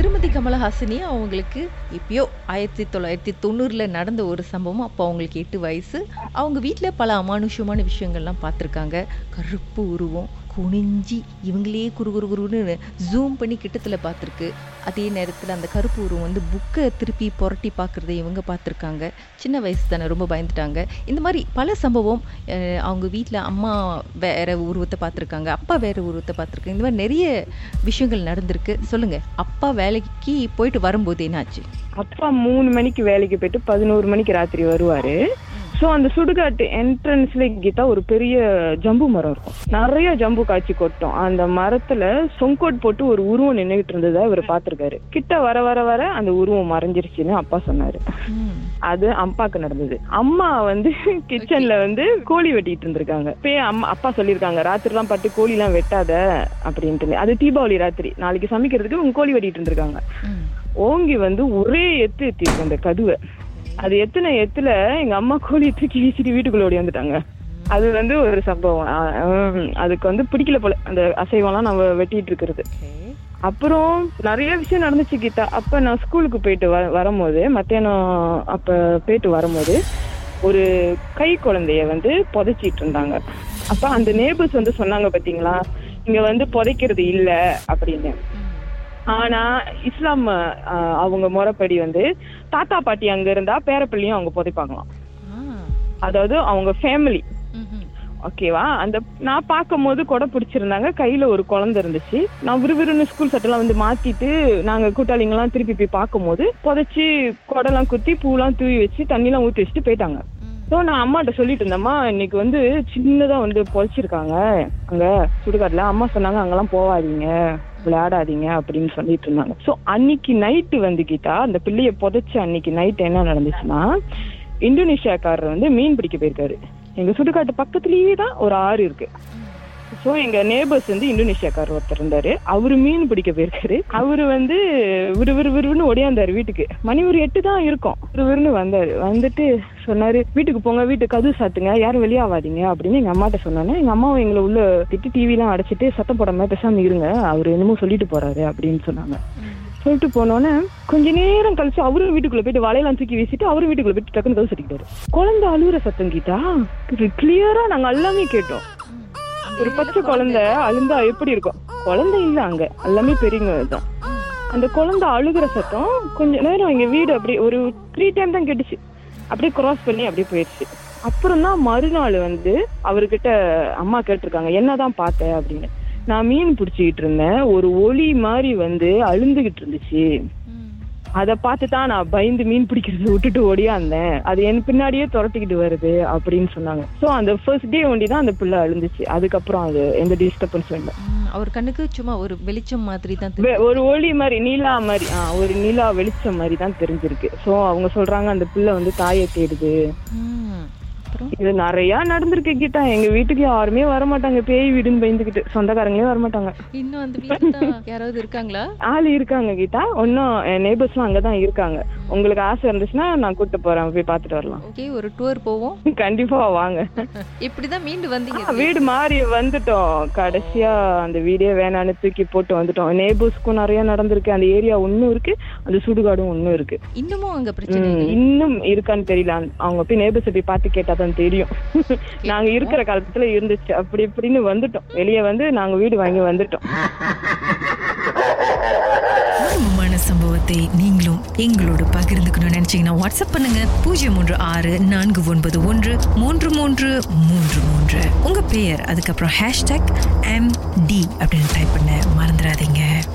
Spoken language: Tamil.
திருமதி கமலஹாசினி அவங்களுக்கு இப்பயோ ஆயிரத்தி தொள்ளாயிரத்தி தொண்ணூறில் நடந்த ஒரு சம்பவம். அப்போ அவங்களுக்கு எட்டு வயசு. அவங்க வீட்டில் பல அமானுஷ்யமான விஷயங்கள்லாம் பார்த்துருக்காங்க. கருப்பு உருவம் குனிஞ்சி இவங்களே குறு குறு குருன்னு ஜூம் பண்ணி கிட்டத்தில் பார்த்துருக்கு. அதே நேரத்தில் அந்த கருப்பு உருவம் வந்து புக்கை திருப்பி புரட்டி பார்க்குறத இவங்க பார்த்துருக்காங்க. சின்ன வயசு தானே ரொம்ப பயந்துட்டாங்க. இந்த மாதிரி பல சம்பவம் அவங்க வீட்டில் அம்மா வேற உருவத்தை பார்த்துருக்காங்க. அப்பா வேற உருவத்தை பார்த்துருக்காங்க இந்த மாதிரி நிறைய விஷயங்கள் நடந்திருக்கு. சொல்லுங்கள் அப்பா வேலைக்கு போயிட்டு வரும்போது என்னாச்சு? அப்பா மூணு மணிக்கு வேலைக்கு போயிட்டு பதினோரு மணிக்கு ராத்திரி வருவார். சோ அந்த சுடுகாட்டு என்ட்ரன்ஸ்ல கீதா ஒரு பெரிய ஜம்பு மரம் இருக்கும். நிறைய ஜம்பு காய்ச்சி கொட்டும். அந்த மரத்துல சொங்கோட் போட்டு ஒரு உருவம் நின்னுகிட்டு இருந்ததை இவர் பாத்திருக்காரு கிட்ட வர வர வர அந்த உருவம் மறைஞ்சிருச்சுன்னு அப்பா சொன்னாரு. அது அப்பாக்கு நடந்தது. அம்மா வந்து கிச்சன்ல வந்து கோழி வெட்டிட்டு இருந்திருக்காங்க. இப்பயே அம்மா அப்பா சொல்லியிருக்காங்க ராத்திரி எல்லாம் பட்டு கோழி எல்லாம் வெட்டாத அப்படின்ட்டு. அது தீபாவளி ராத்திரி. நாளைக்கு சமைக்கிறதுக்கு உங்க கோழி வெட்டிட்டு இருந்திருக்காங்க. ஓங்கி வந்து ஒரே எத்து எத்திருக்கு அந்த கதுவை. அது எத்தனை எத்துல எங்க அம்மா கோழியை தூக்கி வீசிட்டு வீட்டுக்குள்ள ஓடி வந்துட்டாங்க. அது வந்து ஒரு சம்பவம். அதுக்கு வந்து பிடிக்கல போல. அந்த அசைவம்லாம் நம்ம வெட்டிட்டு இருக்கிறது. அப்புறம் நிறைய விஷயம் நடந்துச்சு கீதா. அப்ப நான் ஸ்கூலுக்கு போயிட்டு வ வரும்போது மத்தியானம் அப்ப போயிட்டு வரும்போது ஒரு கை குழந்தைய வந்து புதைச்சிட்டு இருந்தாங்க. அப்ப அந்த நேபர்ஸ் வந்து சொன்னாங்க பாத்தீங்களா? இங்க வந்து புதைக்கிறது இல்ல அப்படின்னு. ஆனா இஸ்லாம் அவங்க முறைப்படி வந்து தாத்தா பாட்டி அங்க இருந்தா பேரப்பிள்ளையும் அவங்க புதைப்பாங்களாம். அதாவது அவங்க ஃபேமிலி ஓகேவா? அந்த நான் பார்க்கும் போது கொடை பிடிச்சிருந்தாங்க. கையில ஒரு குழந்தை இருந்துச்சு. நான் விறுவிறுன்னு ஸ்கூல் சட்டெல்லாம் வந்து மாத்திட்டு நாங்க கூட்டாளிங்கெல்லாம் திருப்பி போய் பார்க்கும்போது புதைச்சி கொடைலாம் குத்தி பூலாம் தூவி வச்சு தண்ணிலாம் ஊத்தி வச்சுட்டு போயிட்டாங்க. ஸோ நான் அம்மாட்ட சொல்லிட்டு இருந்தேம்மா இன்னைக்கு வந்து சின்னதாக வந்து புதைச்சிருக்காங்க அங்கே சுடுகாட்டில் அம்மா சொன்னாங்க அங்கெல்லாம் போகாதீங்க விளையாடாதீங்க அப்படின்னு சொல்லிட்டு இருந்தாங்க. ஸோ அன்னைக்கு நைட்டு வந்து கீதா அந்த பிள்ளைய புதைச்ச அன்னைக்கு நைட் என்ன நடந்துச்சுன்னா இந்தோனேஷியாக்காரர் வந்து மீன் பிடிக்க போயிருக்காரு. எங்க சுடுகாட்டு பக்கத்துலயே தான் ஒரு ஆறு இருக்கு. ஸோ எங்க நேபர்ஸ் வந்து இந்தோனேஷியாக்காரர் ஒருத்தர் இருந்தாரு. அவரு மீன் பிடிக்க போயிருக்காரு. அவரு வந்து விறு விறு விறுன்னு ஒடியாந்தாரு வீட்டுக்கு. மணி ஒரு எட்டு தான் இருக்கும். விறுவிறுன்னு வந்தாரு. வந்துட்டு சொன்னாரு வீட்டுக்கு போங்க வீட்டுக்கு கதவு சாத்துங்க. யாரும் வெளியாவாதீங்க அப்படின்னு எங்க அம்மாட்ட சொன்னோன்னே எங்க அம்மாவும் எங்களை உள்ள திட்டு டிவி எல்லாம் அடைச்சிட்டு சத்தம் போடாம பேசாம இருங்க. அவர் என்னமோ சொல்லிட்டு போறாரு அப்படின்னு சொன்னாங்க. சொல்லிட்டு போனோன்னே கொஞ்ச நேரம் கழிச்சு அவரும் வீட்டுக்குள்ள போயிட்டு வலையெல்லாம் தூக்கி வீசிட்டு அவரும் வீட்டுக்குள்ள போயிட்டு டக்குன்னு கதவு சட்டிக்கிட்டாரு குழந்தை அழுகுற சத்தம் கீதா கிளியரா நாங்க எல்லாமே கேட்டோம். ஒரு பச்சை குழந்தை அழுந்தா எப்படி இருக்கும்? குழந்தை இல்ல அங்க. எல்லாமே பெரியவங்க தான். அந்த குழந்தை அழுகுற சத்தம் கொஞ்ச நேரம் எங்க வீடு அப்படி ஒரு த்ரீ டைம் தான் கெட்டுச்சு. அப்படியே கிராஸ் பண்ணி அப்படியே போயிடுச்சு. அப்புறம் தான் மறுநாள் வந்து அவர்கிட்ட அம்மா கேட்டிருக்காங்க என்னதான் பார்த்த? அப்படின்னு. நான் மீன் பிடிச்சிக்கிட்டு இருந்தேன். ஒரு ஒளி மாதிரி வந்து அழுந்துகிட்டு இருந்துச்சு. அதை பார்த்து தான் நான் பயந்து மீன் பிடிக்கிறத விட்டுட்டு ஓடியாந்தேன் அது என் பின்னாடியே துரத்திக்கிட்டு வருது அப்படின்னு சொன்னாங்க. ஸோ அந்த ஃபர்ஸ்ட் டே ஒண்டி தான் அந்த பிள்ளை அழுந்துச்சு. அதுக்கப்புறம் அது எந்த டிஸ்டர்பன்ஸும் இல்லை. அவர் கண்ணுக்கு சும்மா ஒரு வெளிச்சம் மாதிரி தான் ஒரு ஒளி மாதிரி நீலா மாதிரி ஆ ஒரு நீலா வெளிச்சம் மாதிரி தான் தெரிஞ்சிருக்கு. ஸோ அவங்க சொல்றாங்க அந்த பிள்ளை வந்து தாயை தேடுது. அப்புறம்? இது நிறைய நடந்திருக்கு கிட்டா எங்க வீட்டுக்கு யாருமே வர மாட்டாங்க பேய் வீடுன்னு பயந்துக்கிட்டு சொந்தக்காரங்களே வர மாட்டாங்க இன்னும் அந்த வீட்டுல யாராவது இருக்காங்களா? ஆள் இருக்காங்க கீதா. இன்னும் என் நெய்பர்ஸ்லாம் அங்கதான் இருக்காங்க. உங்களுக்கு ஆசை இருந்துச்சுன்னா நான் கூட்டு போறேன். போய் பார்த்துட்டு வரலாம். ஓகே ஒரு டூர் போவோம். கண்டிப்பா வாங்க. இப்படிதான் மீண்டு வந்தீங்க. வீடு மாறி வந்துட்டோம். கடைசியா அந்த வீடே வேணான்னு தூக்கி போட்டு வந்துட்டோம். நேபர்ஸ்க்கும் நிறைய நடந்திருக்கு. அந்த ஏரியா ஒன்னும் இருக்கு. அந்த சுடுகாடும் ஒன்னும் இருக்கு. இன்னமும் அங்க பிரச்சனை இன்னும் இருக்கான்னு தெரியல. அவங்க போய் நேபர்ஸ் போய் பார்த்து கேட்டா தான் தெரியும். நாங்க இருக்கிற காலத்துல இருந்துச்சு. அப்படி இப்படின்னு வந்துட்டோம். வெளியே வந்து நாங்க வீடு வாங்கி வந்துட்டோம். மர்மமான சம்பவத்தை நீங்களும் எங்களோடு பகிர்ந்துக்கணும்னு நினைச்சீங்கன்னா வாட்ஸ்அப் பண்ணுங்க. பூஜ்ஜியம் மூன்று ஆறு நான்கு ஒன்பது ஒன்று மூன்று மூன்று மூன்று மூன்று. உங்க பெயர் அதுக்கப்புறம் ஹேஷ்டாக் எம் டி அப்படின்னு டைப் பண்ண.